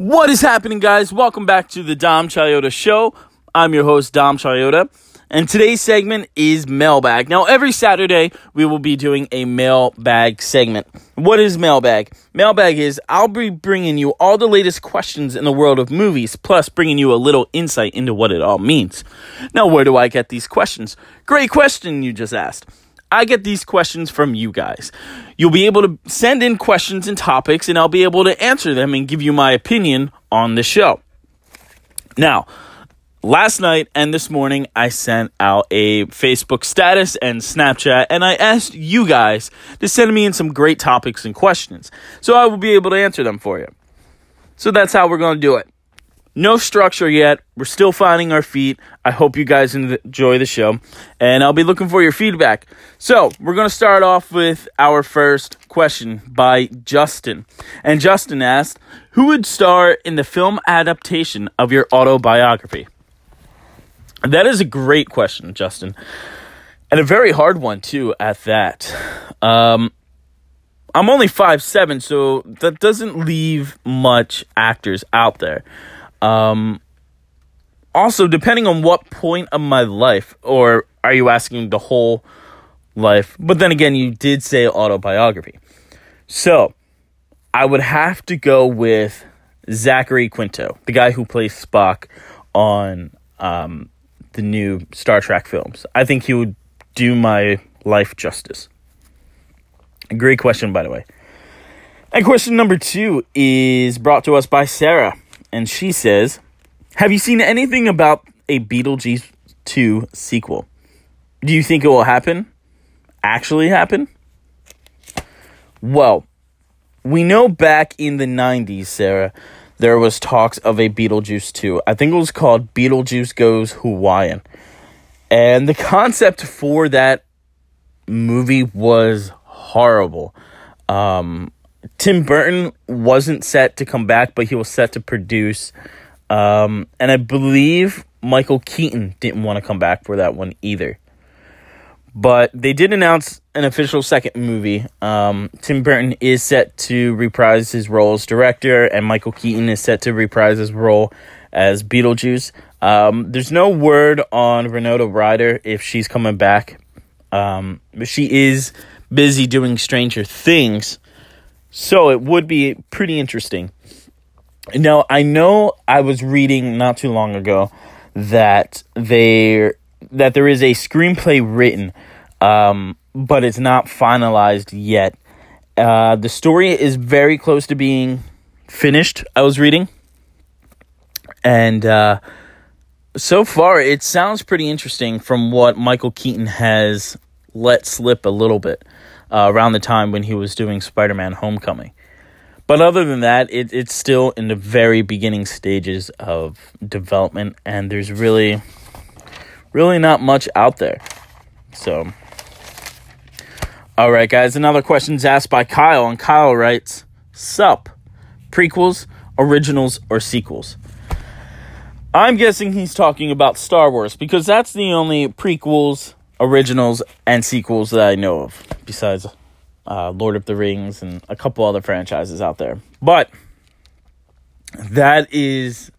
What is happening, guys? Welcome back to the Dom Chayota Show. I'm your host, Dom Chayota, and today's segment is mailbag. Now, every Saturday, we will be doing a mailbag segment. What is mailbag? Mailbag is I'll be bringing you all the latest questions in the world of movies, plus bringing you a little insight into what it all means. Now, where do I get these questions? Great question you just asked. I get these questions from you guys. You'll be able to send in questions and topics, and I'll be able to answer them and give you my opinion on the show. Now, last night and this morning, I sent out a Facebook status and Snapchat, and I asked you guys to send me in some great topics and questions so I will be able to answer them for you. So that's how we're going to do it. No structure yet. We're still finding our feet. I hope you guys enjoy the show, and I'll be looking for your feedback. So, we're going to start off with our first question by Justin. And Justin asked, Who would star in the film adaptation of your autobiography? That is a great question, Justin. And a very hard one, too, at that. Um, I'm only five seven, so that doesn't leave much actors out there. Um, also, depending on what point of my life, or are you asking the whole life? But then again, you did say autobiography. So, I would have to go with Zachary Quinto, the guy who plays Spock on um, the new Star Trek films. I think he would do my life justice. Great question, by the way. And question number two is brought to us by Sarah and she says, Have you seen anything about a Beetlejuice 2 sequel? Do you think it will happen? Actually happen? Well, we know back in the 90s, Sarah, there was talks of a Beetlejuice 2. I think it was called Beetlejuice Goes Hawaiian. And the concept for that movie was horrible. Um, Tim Burton wasn't set to come back, but he was set to produce. Um, and I believe Michael Keaton didn't want to come back for that one either. But they did announce an official second movie. Um, Tim Burton is set to reprise his role as director, and Michael Keaton is set to reprise his role as Beetlejuice. Um, there's no word on Winona Ryder if she's coming back. Um, but she is busy doing Stranger Things. So it would be pretty interesting. Now, I know I was reading not too long ago that there that there is a screenplay written, um, but it's not finalized yet. Uh, the story is very close to being finished. I was reading, and uh, so far it sounds pretty interesting from what Michael Keaton has let slip a little bit uh, around the time when he was doing Spider Man Homecoming. But other than that, it, it's still in the very beginning stages of development, and there's really, really not much out there. So, all right, guys, another question's asked by Kyle, and Kyle writes, Sup, prequels, originals, or sequels? I'm guessing he's talking about Star Wars because that's the only prequels originals and sequels that I know of, besides uh, Lord of the Rings and a couple other franchises out there. But that is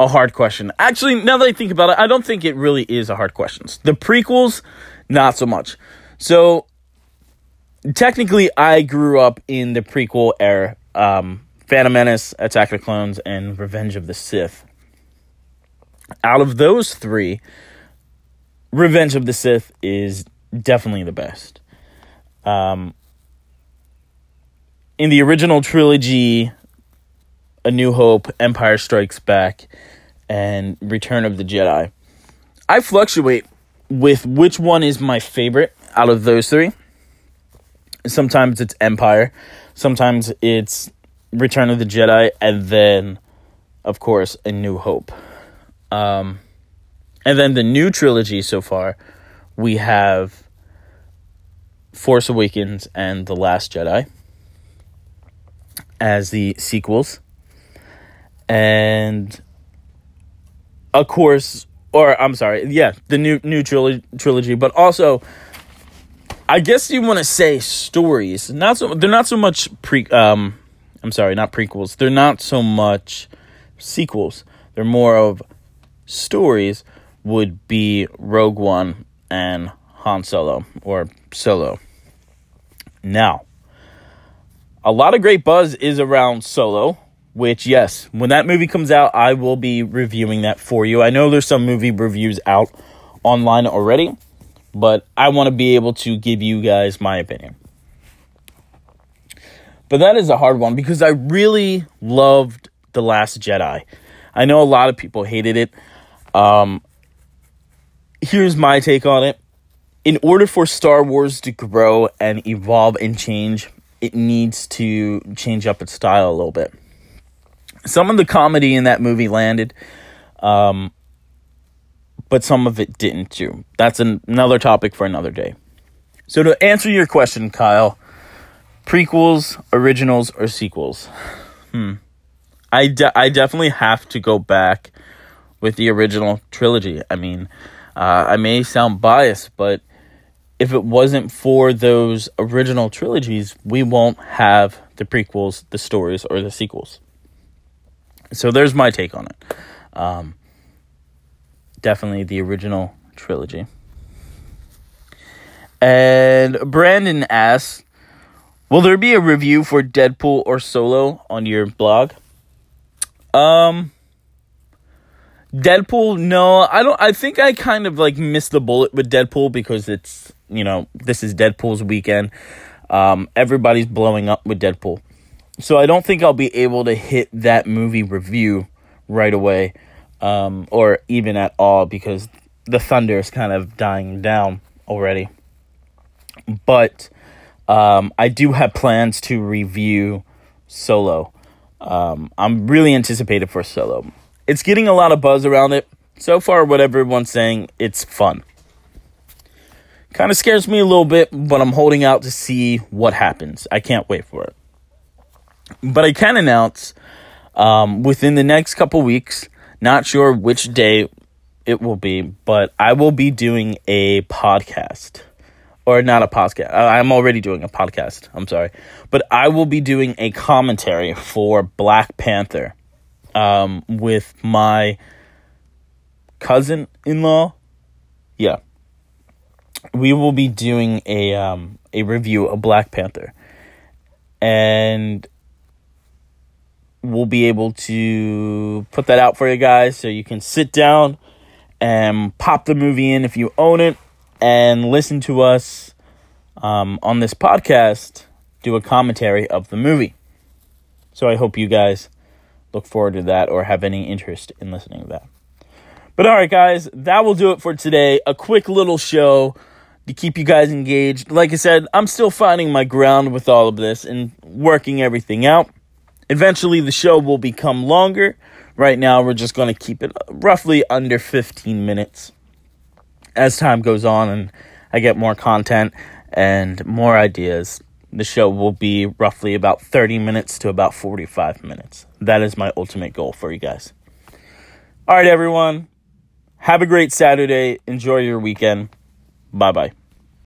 a hard question. Actually, now that I think about it, I don't think it really is a hard question. The prequels, not so much. So, technically, I grew up in the prequel era um, Phantom Menace, Attack of the Clones, and Revenge of the Sith. Out of those three, Revenge of the Sith is definitely the best. Um, in the original trilogy, A New Hope, Empire Strikes Back, and Return of the Jedi, I fluctuate with which one is my favorite out of those three. Sometimes it's Empire, sometimes it's Return of the Jedi, and then, of course, A New Hope. Um, and then the new trilogy so far, we have Force Awakens and The Last Jedi as the sequels. And of course, or I'm sorry, yeah, the new new trilogy, trilogy, but also I guess you want to say stories. Not so they're not so much pre um I'm sorry, not prequels. They're not so much sequels. They're more of stories would be Rogue One and Han Solo or Solo. Now, a lot of great buzz is around Solo, which, yes, when that movie comes out, I will be reviewing that for you. I know there's some movie reviews out online already, but I want to be able to give you guys my opinion. But that is a hard one because I really loved The Last Jedi. I know a lot of people hated it. Um, here's my take on it. In order for Star Wars to grow and evolve and change, it needs to change up its style a little bit. Some of the comedy in that movie landed, um, but some of it didn't too. That's an, another topic for another day. So to answer your question, Kyle, prequels, originals, or sequels? Hmm. I, de- I definitely have to go back with the original trilogy. I mean, uh, I may sound biased, but if it wasn't for those original trilogies, we won't have the prequels, the stories, or the sequels. So there's my take on it. Um, definitely the original trilogy. And Brandon asks, "Will there be a review for Deadpool or Solo on your blog?" Um, Deadpool, no, I don't. I think I kind of like missed the bullet with Deadpool because it's you know this is Deadpool's weekend. Um, everybody's blowing up with Deadpool, so I don't think I'll be able to hit that movie review right away, um, or even at all because the thunder is kind of dying down already. But um, I do have plans to review Solo. Um, I'm really anticipated for Solo it's getting a lot of buzz around it. So far, what everyone's saying, it's fun. Kind of scares me a little bit, but I'm holding out to see what happens. I can't wait for it. But I can announce um, within the next couple weeks, not sure which day it will be, but I will be doing a podcast. Or not a podcast. I'm already doing a podcast. I'm sorry. But I will be doing a commentary for Black Panther um, with my cousin in law. Yeah. We will be doing a um, a review of Black Panther. And we'll be able to put that out for you guys so you can sit down and pop the movie in if you own it and listen to us um, on this podcast do a commentary of the movie. So I hope you guys look forward to that or have any interest in listening to that. But all right, guys, that will do it for today. A quick little show to keep you guys engaged. Like I said, I'm still finding my ground with all of this and working everything out. Eventually, the show will become longer. Right now, we're just going to keep it roughly under 15 minutes. As time goes on and I get more content and more ideas, the show will be roughly about 30 minutes to about 45 minutes. That is my ultimate goal for you guys. All right, everyone. Have a great Saturday. Enjoy your weekend. Bye bye.